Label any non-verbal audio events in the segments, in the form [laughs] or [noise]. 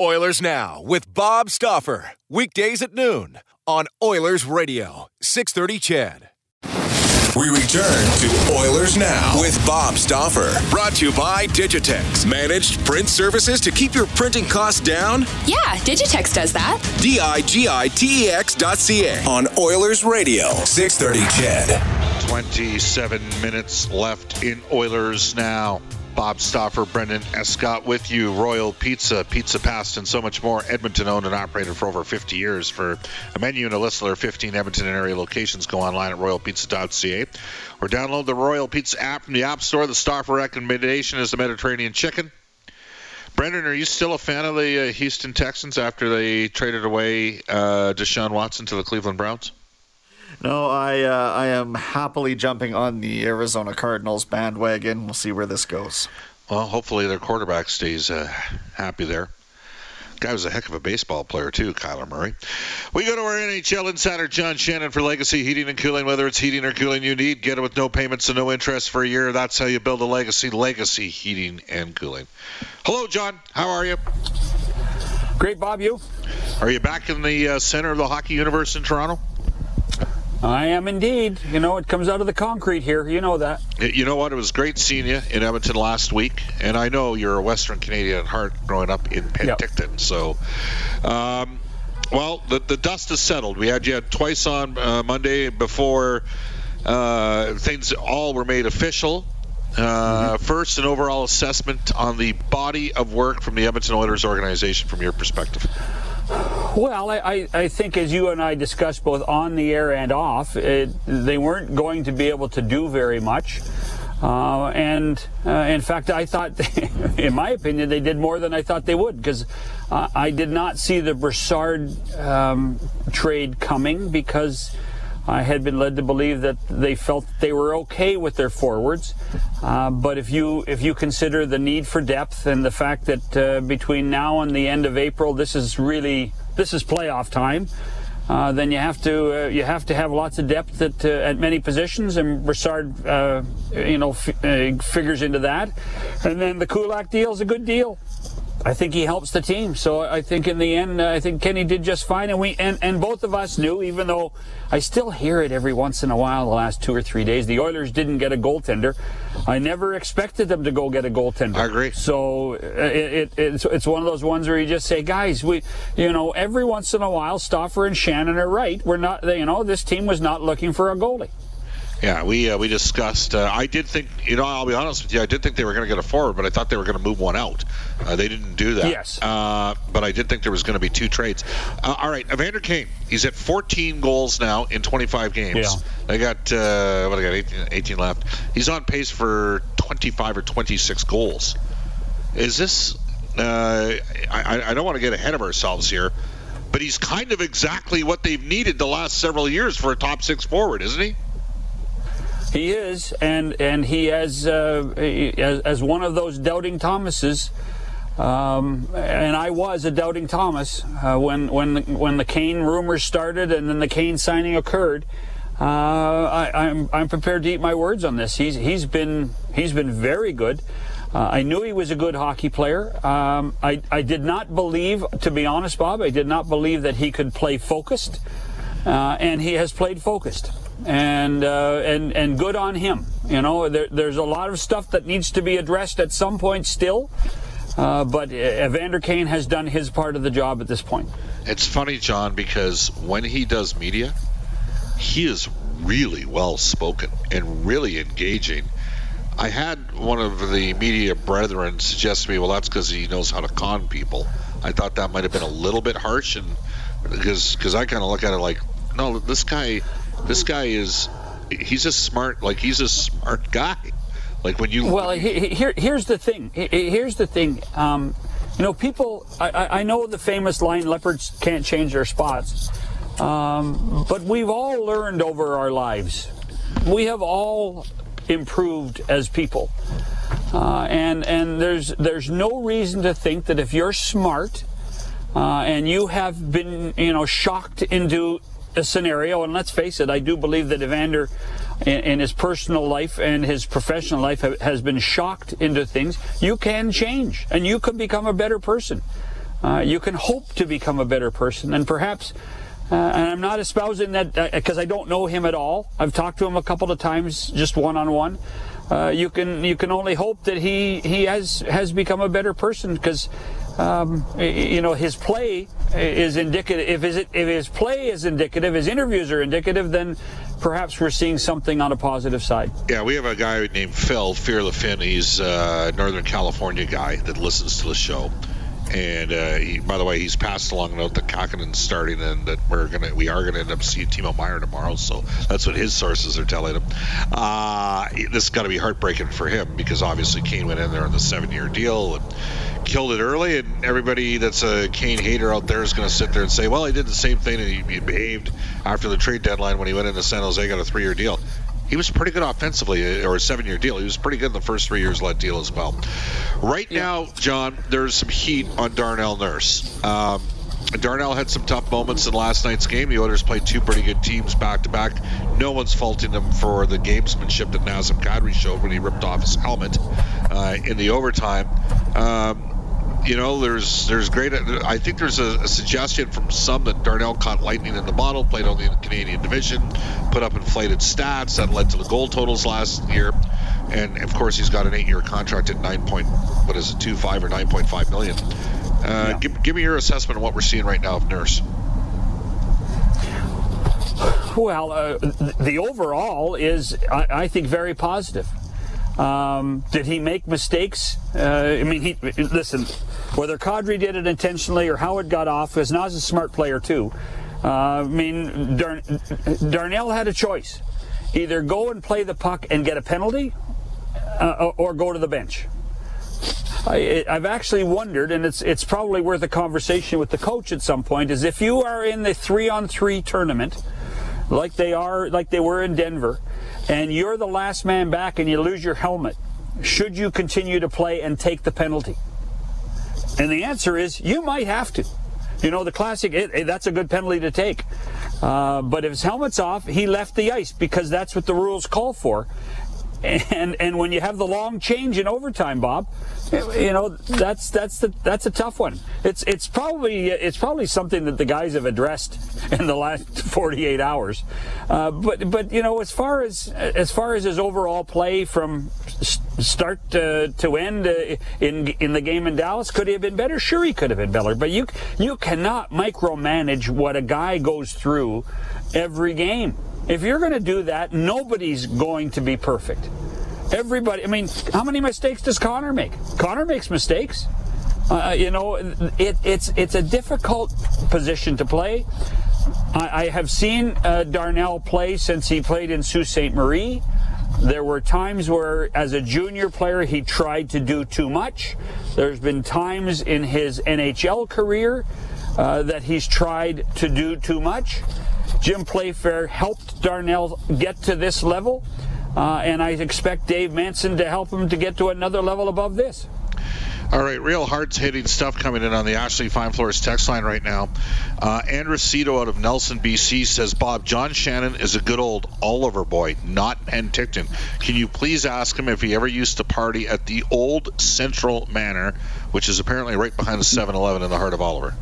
Oilers Now with Bob Stauffer. Weekdays at noon on Oilers Radio, 630 CHED. We return to Oilers Now with Bob Stauffer. Brought to you by Digitex. Managed print services to keep your printing costs down? Yeah, Digitex does that. D I G I T E X dot C A on Oilers Radio, 630 CHED. 27 minutes left in Oilers Now. Bob Stauffer, Brendan Escott with you. Royal Pizza, Pizza Past, and so much more. Edmonton owned and operated for over 50 years. For a menu and a list of their 15 Edmonton and area locations, go online at royalpizza.ca or download the Royal Pizza app from the App Store. The Stauffer recommendation is the Mediterranean chicken. Brendan, are you still a fan of the uh, Houston Texans after they traded away uh, Deshaun Watson to the Cleveland Browns? No, I uh, I am happily jumping on the Arizona Cardinals bandwagon. We'll see where this goes. Well, hopefully their quarterback stays uh, happy there. Guy was a heck of a baseball player too, Kyler Murray. We go to our NHL insider John Shannon for Legacy Heating and Cooling. Whether it's heating or cooling you need, get it with no payments and no interest for a year. That's how you build a legacy. Legacy Heating and Cooling. Hello, John. How are you? Great, Bob. You? Are you back in the uh, center of the hockey universe in Toronto? I am indeed. You know, it comes out of the concrete here. You know that. You know what? It was great seeing you in Edmonton last week, and I know you're a Western Canadian at heart, growing up in Penticton. Yep. So, um, well, the the dust has settled. We had you had twice on uh, Monday before uh, things all were made official. Uh, mm-hmm. First, an overall assessment on the body of work from the Edmonton Oilers organization, from your perspective. Well, I, I, think as you and I discussed both on the air and off, it, they weren't going to be able to do very much. Uh, and uh, in fact, I thought, [laughs] in my opinion, they did more than I thought they would because uh, I did not see the Brassard um, trade coming because I had been led to believe that they felt they were okay with their forwards. Uh, but if you if you consider the need for depth and the fact that uh, between now and the end of April, this is really this is playoff time. Uh, then you have to uh, you have to have lots of depth at uh, at many positions, and Brassard, uh, you know, f- figures into that. And then the Kulak deal is a good deal. I think he helps the team. So I think in the end, uh, I think Kenny did just fine. And we and, and both of us knew, even though I still hear it every once in a while, the last two or three days, the Oilers didn't get a goaltender. I never expected them to go get a goaltender. I agree. So uh, it, it, it's, it's one of those ones where you just say, guys, we, you know, every once in a while, Stauffer and Shannon are right. We're not, you know, this team was not looking for a goalie. Yeah, we uh, we discussed. Uh, I did think, you know, I'll be honest with you, I did think they were going to get a forward, but I thought they were going to move one out. Uh, they didn't do that. Yes. Uh, but I did think there was going to be two trades. Uh, all right, Evander Kane. He's at 14 goals now in 25 games. Yeah. They got uh, what I got 18, 18 left. He's on pace for 25 or 26 goals. Is this? I, I don't want to get ahead of ourselves here, but he's kind of exactly what they've needed the last several years for a top six forward, isn't he? He is, and and he has uh, as, as one of those doubting Thomases. Um, and I was a doubting Thomas uh, when when the, when the Kane rumors started and then the Kane signing occurred. Uh, I, am I'm, I'm prepared to eat my words on this. He's he's been he's been very good. Uh, I knew he was a good hockey player. Um, I I did not believe, to be honest, Bob, I did not believe that he could play focused. uh, and he has played focused, and uh, and and good on him. You know, there, there's a lot of stuff that needs to be addressed at some point still, uh, but Evander Kane has done his part of the job at this point. It's funny, John, because when he does media, he is really well spoken and really engaging. I had one of the media brethren suggest to me, well, that's because he knows how to con people. I thought that might have been a little bit harsh, and because because I kind of look at it like, no, this guy, this guy is, he's a smart, like he's a smart guy. Like when you well, he, here here's the thing. Here's the thing. Um, you know, people. I, I know the famous line, "Leopards can't change their spots," um, but we've all learned over our lives. We have all improved as people. Uh, and and there's there's no reason to think that if you're smart uh, and you have been you know shocked into a scenario, and let's face it, I do believe that Evander in, in his personal life and his professional life ha- has been shocked into things. You can change, and you can become a better person. Uh, you can hope to become a better person, and perhaps uh, and I'm not espousing that because uh, I don't know him at all. I've talked to him a couple of times, just one on one. You can you can only hope that he he has has become a better person because um, you know his play is indicative. If his if his play is indicative, his interviews are indicative, then perhaps we're seeing something on a positive side. Yeah, we have a guy named Phil Fear Finn. He's a Northern California guy that listens to the show and uh, he, by the way, he's passed along a note that Kahkonen's starting and that we're gonna we are gonna end up seeing Timo Meier tomorrow. So that's what his sources are telling him. Uh, this is to be heartbreaking for him because obviously Kane went in there on the seven-year deal and killed it early, and everybody that's a Kane hater out there is to sit there and say, well, he did the same thing and he, he behaved after the trade deadline when he went into San Jose, got a three-year deal he was pretty good offensively, or a seven-year deal. He was pretty good in the first three years of that deal as well. Right yeah. now, John, there's some heat on Darnell Nurse. Um, Darnell had some tough moments in last night's game. The Oilers played two pretty good teams back to back. No one's faulting them for the gamesmanship that Nazem Kadri showed when he ripped off his helmet uh, in the overtime. Um, you know, there's there's great. I think there's a, a, suggestion from some that Darnell caught lightning in the bottle, played only in the Canadian division, put up inflated stats that led to the goal totals last year, and of course he's got an eight-year contract at nine point what is it, two five or nine point five million. Uh, yeah. give, give me your assessment of what we're seeing right now of Nurse. Well, uh, the overall is, I, I think, very positive. Um, did he make mistakes? Uh, I mean, he listen. Whether Kadri did it intentionally or how it got off, because Nas a smart player too. Uh, I mean, Dar- Darnell had a choice: either go and play the puck and get a penalty, uh, or go to the bench. I, have actually wondered, and it's it's probably worth a conversation with the coach at some point. Is if you are in the three-on-three tournament, like they are, like they were in Denver, and you're the last man back and you lose your helmet, should you continue to play and take the penalty? And the answer is you might have to. You know, the classic, it, it, that's a good penalty to take. Uh, but if his helmet's off, he left the ice because that's what the rules call for. And and when you have the long change in overtime, Bob, you know that's that's the that's a tough one. It's it's probably it's probably something that the guys have addressed in the last [laughs] 48 hours. Uh, but but you know as far as as far as his overall play from start to, to end uh, in in the game in Dallas, could he have been better? Sure, he could have been better. But you you cannot micromanage what a guy goes through every game. If you're going to do that, nobody's going to be perfect. Everybody, I mean, how many mistakes does Connor make? Connor makes mistakes. Uh, you know, it, it's it's a difficult position to play. I, I have seen uh, Darnell play since he played in Sault Ste. Marie. There were times where, as a junior player, he tried to do too much. There's been times in his NHL career uh, that he's tried to do too much. Jim Playfair helped Darnell get to this level, uh, and I expect Dave Manson to help him to get to another level above this. All right, real hard hitting stuff coming in on the Ashley Fine Floors text line right now. Uh, Andres Cito out of Nelson, BC says, Bob, John Shannon is a good old Oliver boy, not Penticton. Can you please ask him if he ever used to party at the old Central Manor, which is apparently right behind the 7 Eleven in the heart of Oliver?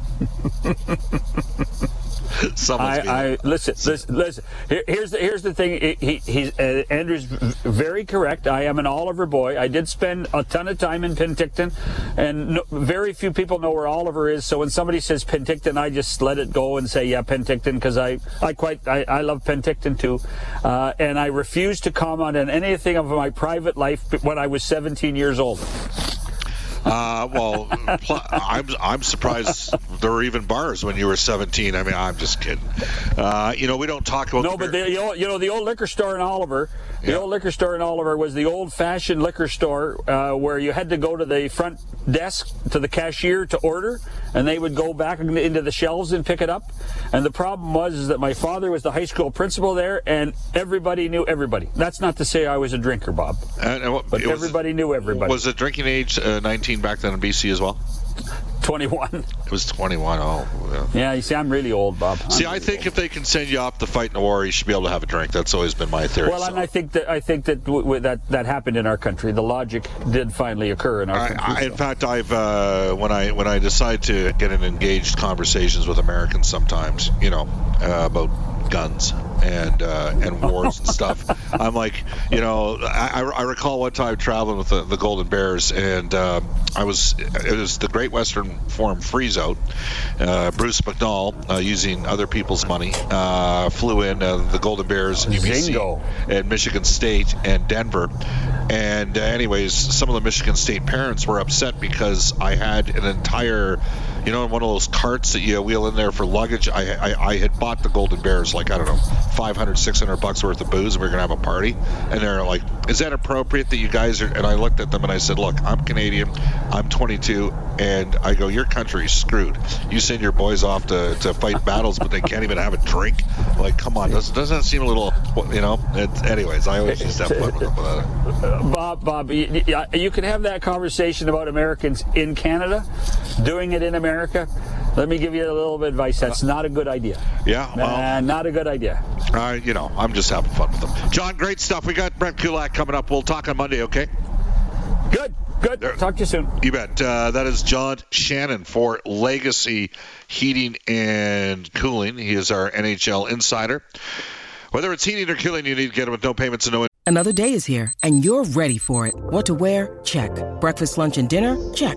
[laughs] [laughs] Someone's I, I listen, [laughs] listen, listen. Here, here's the here's the thing. He, he's uh, Andrew's very correct. I am an Oliver boy. I did spend a ton of time in Penticton, and no, very few people know where Oliver is. So when somebody says Penticton, I just let it go and say yeah, Penticton, because I I quite I, I love Penticton too, uh, and I refuse to comment on anything of my private life when I was 17 years old. Uh, well, I'm I'm surprised there were even bars when you were 17. I mean, I'm just kidding. Uh, you know, we don't talk about No, but the, you know, you know the old liquor store in Oliver. The Yeah. old liquor store in Oliver was the old-fashioned liquor store uh, where you had to go to the front desk to the cashier to order, and they would go back into the shelves and pick it up. And the problem was is that my father was the high school principal there, and everybody knew everybody. That's not to say I was a drinker, Bob, what- but was- everybody knew everybody. Was the drinking age uh, 19 back then in BC as well? 21. It was 21. Oh, yeah. Yeah, you see, I'm really old, Bob. I'm See, I think old. if they can send you off to fight in a war, you should be able to have a drink. That's always been my theory. Well, so. and I think that I think that w- w- that that happened in our country. The logic did finally occur in our I, country. I, in so. fact, I've uh, when I when I decide to get in engaged conversations with Americans, sometimes you know uh, about guns and uh, and wars and stuff. [laughs] I'm like, you know, I, I recall one time traveling with the, the Golden Bears, and uh, I was it was the Great Western Forum freeze out. Uh, Bruce McNall, uh, using other people's money, uh, flew in uh, the Golden Bears and UBC Zingo. at Michigan State and Denver. And uh, anyways, some of the Michigan State parents were upset because I had an entire, you know, in one of those carts that you wheel in there for luggage. I, I, I had bought the Golden Bears like I don't know, 500, 600 bucks worth of booze, and we are gonna have a party. And they're like, "Is that appropriate that you guys are?" And I looked at them and I said, "Look, I'm Canadian. I'm 22, and I go, your country's screwed. You send your boys off to, to fight battles, but they can't even have a drink. Like, come on, doesn't doesn't that seem a little, you know?" Anyways, I always just have fun with them that. [laughs] Bob, Bob, you- you can have that conversation about Americans in Canada, doing it in America. Let me give you a little bit of advice. That's not a good idea. Yeah, well, Uh, not a good idea. I, you know, I'm just having fun with them. John, great stuff. We got Brent Kulak coming up. We'll talk on Monday, okay? Good, good. Talk to you soon. You bet. Uh, that is John Shannon for Legacy Heating and Cooling. He is our NHL insider. Whether it's heating or cooling, you need to get it with no payments and no Another day is here, and you're ready for it. What to wear? Check. Breakfast, lunch, and dinner? Check.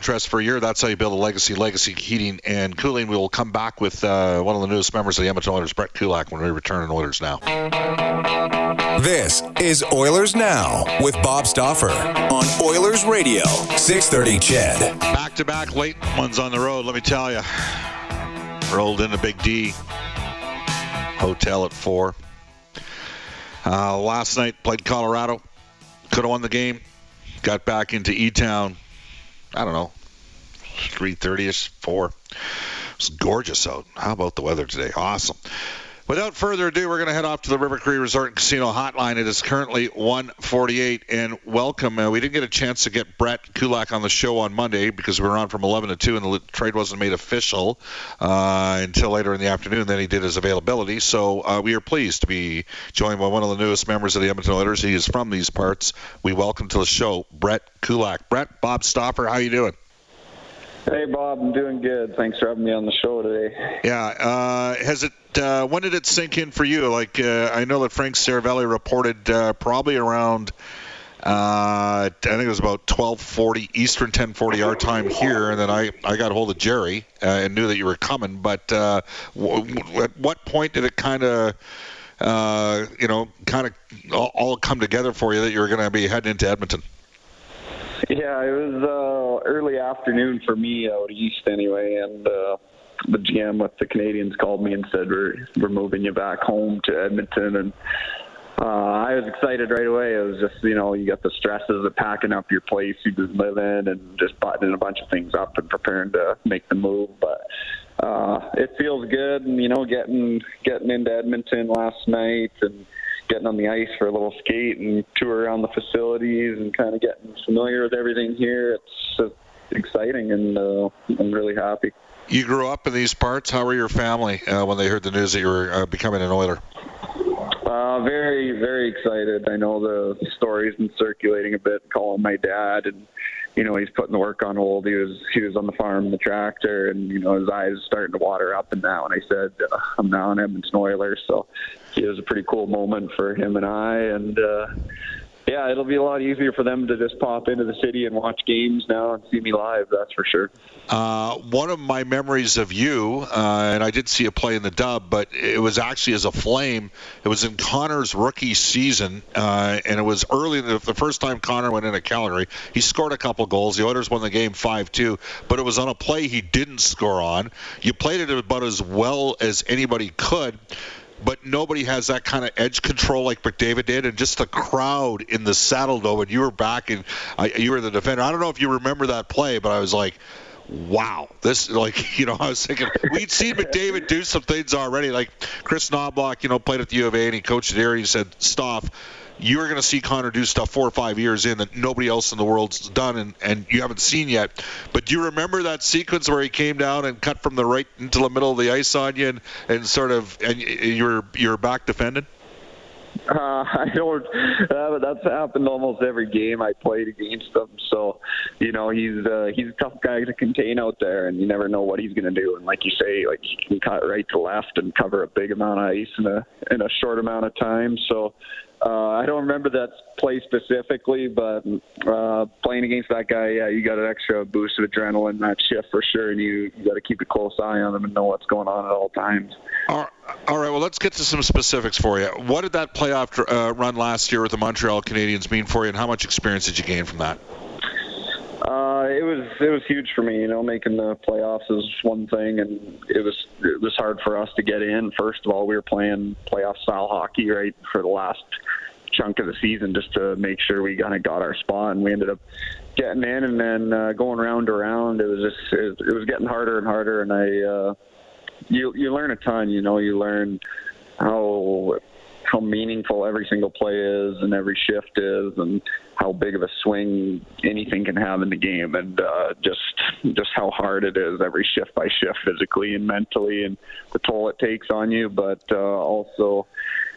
Trust for a year. That's how you build a legacy. Legacy heating and cooling. We will come back with uh, one of the newest members of the Edmonton Oilers, Brett Kulak, when we return in Oilers now. This is Oilers Now with Bob Stauffer on Oilers Radio, 630 CHED. Back to back late ones on the road. Let me tell you, rolled in into Big D hotel at four. Uh, last night played Colorado. Could have won the game. Got back into E Town. I don't know, 3:30 ish, four. It's gorgeous out. How about the weather today? Awesome. Without further ado, we're going to head off to the River Cree Resort and Casino Hotline. It is currently 1:48, and welcome. Uh, we didn't get a chance to get Brett Kulak on the show on Monday because we were on from 11 to 2, and the trade wasn't made official uh, until later in the afternoon. Then he did his availability, so uh, we are pleased to be joined by one of the newest members of the Edmonton Oilers. He is from these parts. We welcome to the show Brett Kulak. Brett, Bob Stauffer, how you doing? Hey, Bob, I'm doing good. Thanks for having me on the show today. Yeah. Uh, has it? Uh, when did it sink in for you? Like, uh, I know that Frank Seravalli reported uh, probably around. Uh, I think it was about 12:40 Eastern, 10:40 our time here, and then I, I got a hold of Jerry uh, and knew that you were coming. But uh, w- w- at what point did it kind of uh, you know, kind of all, all come together for you that you were going to be heading into Edmonton? Yeah, it was uh, early afternoon for me out east anyway, and uh, the GM with the Canadiens called me and said we're we're moving you back home to Edmonton, and uh, I was excited right away. It was just you know you got the stresses of packing up your place you just live in and just buttoning a bunch of things up and preparing to make the move, but. Uh, it feels good, and you know, getting getting into Edmonton last night and getting on the ice for a little skate and tour around the facilities and kind of getting familiar with everything here. It's uh, exciting, and uh, I'm really happy. You grew up in these parts. How were your family uh, when they heard the news that you were uh, becoming an Oiler? Uh, very, very excited. I know the story's been circulating a bit, calling my dad, and you know he's putting the work on hold. He was he was on the farm, the tractor, and you know his eyes starting to water up. And now, and I said, uh, I'm now an Edmonton Oiler, so it was a pretty cool moment for him and I, and. uh yeah, it'll be a lot easier for them to just pop into the city and watch games now and see me live. That's for sure. Uh, one of my memories of you, uh, and I did see a play in the dub, but it was actually as a flame. It was in Connor's rookie season, uh, and it was early the, the first time Connor went into Calgary. He scored a couple goals. The Oilers won the game five-two, but it was on a play he didn't score on. You played it about as well as anybody could but nobody has that kind of edge control like McDavid did, and just the crowd in the Saddledome. And you were back, and you were the defender. I don't know if you remember that play, but I was like, wow, this like [laughs] you know I was thinking we'd seen McDavid do some things already. Like Chris Knoblauch, you know, played at the U of A and he coached there. And he said, "Stop." You are going to see Connor do stuff four or five years in that nobody else in the world's done and, and you haven't seen yet. But do you remember that sequence where he came down and cut from the right into the middle of the ice on you and, and sort of and you're you're back defending? Uh, [laughs] I don't. Uh, that's happened almost every game I played against him. So, you know, he's uh, he's a tough guy to contain out there, and you never know what he's going to do. And like you say, like he can cut right to left and cover a big amount of ice in a in a short amount of time. So, uh, I don't remember that play specifically, but uh, playing against that guy, yeah, you got an extra boost of adrenaline that shift for sure, and you, you got to keep a close eye on him and know what's going on at all times. All right, all right, well, let's get to some specifics for you. What did that playoff uh, run last year with the Montreal Canadiens mean for you, and how much experience did you gain from that? It was it was huge for me. You know, making the playoffs is one thing, and it was it was hard for us to get in. First of all, we were playing playoff style hockey right for the last chunk of the season just to make sure we kind of got our spot, and we ended up getting in, and then uh, going round to round. It was just it, it was getting harder and harder, and I uh, you you learn a ton. You know, you learn how how meaningful every single play is and every shift is and how big of a swing anything can have in the game. And uh, just just how hard it is every shift by shift physically and mentally and the toll it takes on you but uh, also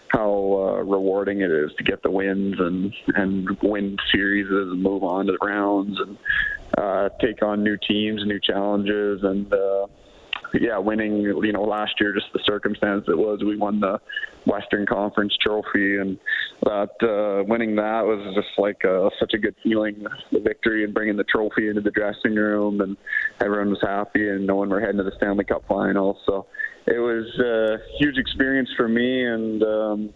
how uh, rewarding it is to get the wins and and win series and move on to the rounds and uh, take on new teams, new challenges, and uh, yeah, winning, you know, last year, just the circumstance it was, we won the Western Conference trophy, and that uh, winning that was just like a, such a good feeling, the victory and bringing the trophy into the dressing room, and everyone was happy, and knowing we're heading to the Stanley Cup final. So it was a huge experience for me, and um,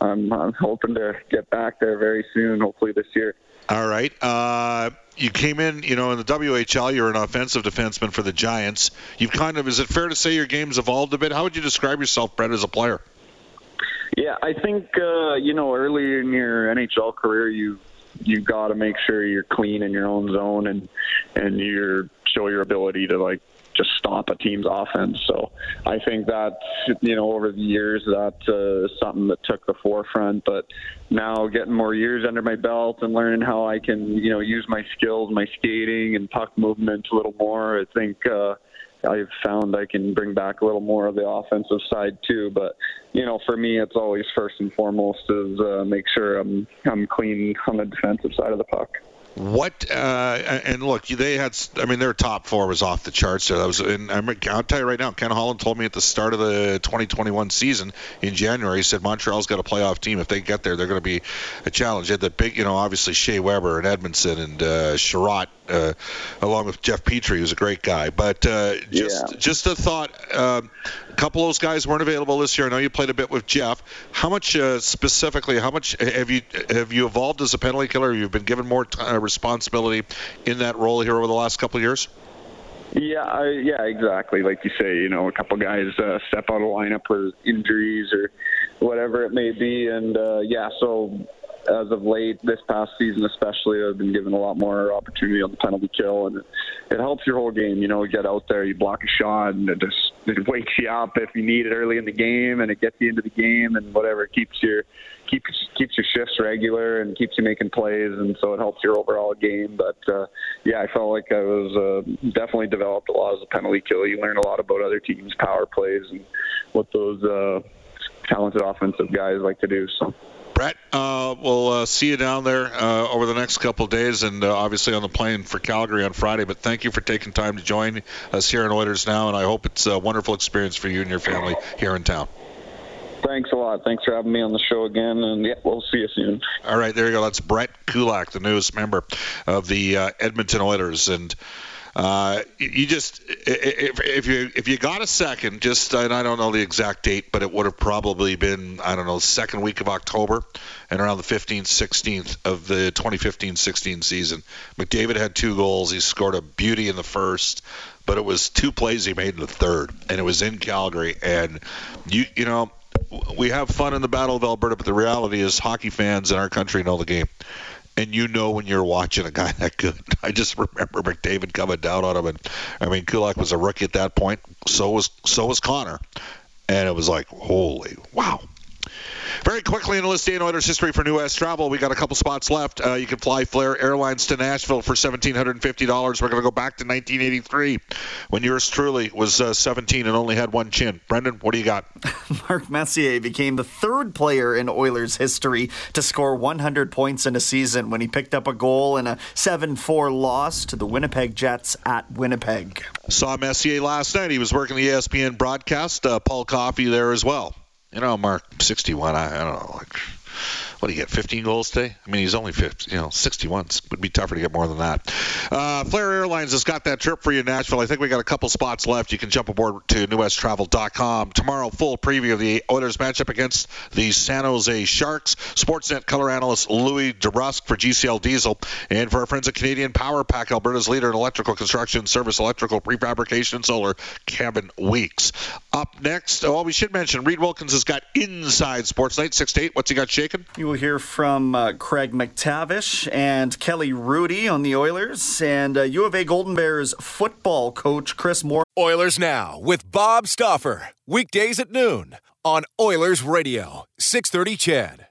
I'm, I'm hoping to get back there very soon, hopefully this year. All right. Uh, you came in, you know, in the WHL, you're an offensive defenseman for the Giants. You've kind of, is it fair to say your game's evolved a bit? How would you describe yourself, Brett, as a player? Yeah, I think uh, you know, early in your NHL career, you you got to make sure you're clean in your own zone and and you show your ability to like just stop a team's offense. So I think that you know over the years that uh, something that took the forefront. But now getting more years under my belt and learning how I can you know use my skills, my skating and puck movement a little more, I think. Uh, I've found I can bring back a little more of the offensive side too. But you know, for me, it's always first and foremost is uh, make sure I'm I'm clean on the defensive side of the puck. What uh, and look, they had. I mean, their top four was off the charts. So that was. And I'm, I'll tell you right now, Ken Holland told me at the start of the 2021 season in January, he said Montreal's got a playoff team. If they get there, they're going to be a challenge. They had the big, you know, obviously Shea Weber and Edmundson and uh, Chiarot uh, along with Jeff Petry, who's a great guy. But uh, just Yeah. just a thought. Um, a couple of those guys weren't available this year. I know you played a bit with Jeff. How much uh, specifically? How much have you have you evolved as a penalty killer? You've been given more t- uh, responsibility in that role here over the last couple of years. Yeah, I, yeah, exactly. Like you say, you know, a couple guys uh, step out of lineup with injuries or whatever it may be, and uh, yeah, so as of late, this past season especially, I've been given a lot more opportunity on the penalty kill, and it, it helps your whole game. You know, you get out there, you block a shot, and it just it wakes you up if you need it early in the game, and it gets you into the game, and whatever it keeps your keeps keeps your shifts regular and keeps you making plays, and so it helps your overall game. But uh, yeah, I felt like I was uh, definitely developed a lot as a penalty kill. You learn a lot about other teams' power plays and what those uh, talented offensive guys like to do. So. Brett, uh, we'll uh, see you down there uh, over the next couple of days, and uh, obviously on the plane for Calgary on Friday. But thank you for taking time to join us here in Oilers now, and I hope it's a wonderful experience for you and your family here in town. Thanks a lot. Thanks for having me on the show again, and yeah, we'll see you soon. All right, there you go. That's Brett Kulak, the newest member of the uh, Edmonton Oilers, and uh, you just if, if you if you got a second, just and I don't know the exact date, but it would have probably been I don't know second week of October and around the 15th, 16th of the 2015-16 season. McDavid had two goals. He scored a beauty in the first, but it was two plays he made in the third, and it was in Calgary. And you you know we have fun in the Battle of Alberta, but the reality is hockey fans in our country know the game. And you know when you're watching a guy [laughs] that good. I just remember McDavid coming down on him, and I mean Kulak was a rookie at that point. So was so was Connor, and it was like holy wow. Very quickly in the list in Oilers history for New West Travel, we got a couple spots left. Uh, you can fly Flair Airlines to Nashville for $1,750. We're going to go back to 1983 when yours truly was uh, 17 and only had one chin. Brendan, what do you got? [laughs] Mark Messier became the third player in Oilers history to score 100 points in a season when he picked up a goal in a 7 4 loss to the Winnipeg Jets at Winnipeg. Saw Messier last night. He was working the ESPN broadcast. Uh, Paul Coffey there as well. You know, Mark, 61. I, I don't know. Like, what do you get? 15 goals today? I mean, he's only 50. You know, 61 would be tougher to get more than that. Uh, Flair Airlines has got that trip for you in Nashville. I think we got a couple spots left. You can jump aboard to newwesttravel.com tomorrow. Full preview of the Oilers matchup against the San Jose Sharks. Sportsnet color analyst Louie DeBrusk for GCL Diesel, and for our friends at Canadian Power Pack, Alberta's leader in electrical construction, service, electrical prefabrication, and solar. Kevin Weeks. Up next, oh, we should mention Reid Wilkins has got Inside Sports Night six to eight. What's he got shaking? You will hear from uh, Craig MacTavish and Kelly Rudy on the Oilers, and uh, U of A Golden Bears football coach Chris Moore. Oilers Now with Bob Stauffer. Weekdays at noon on Oilers Radio, 630 CHED.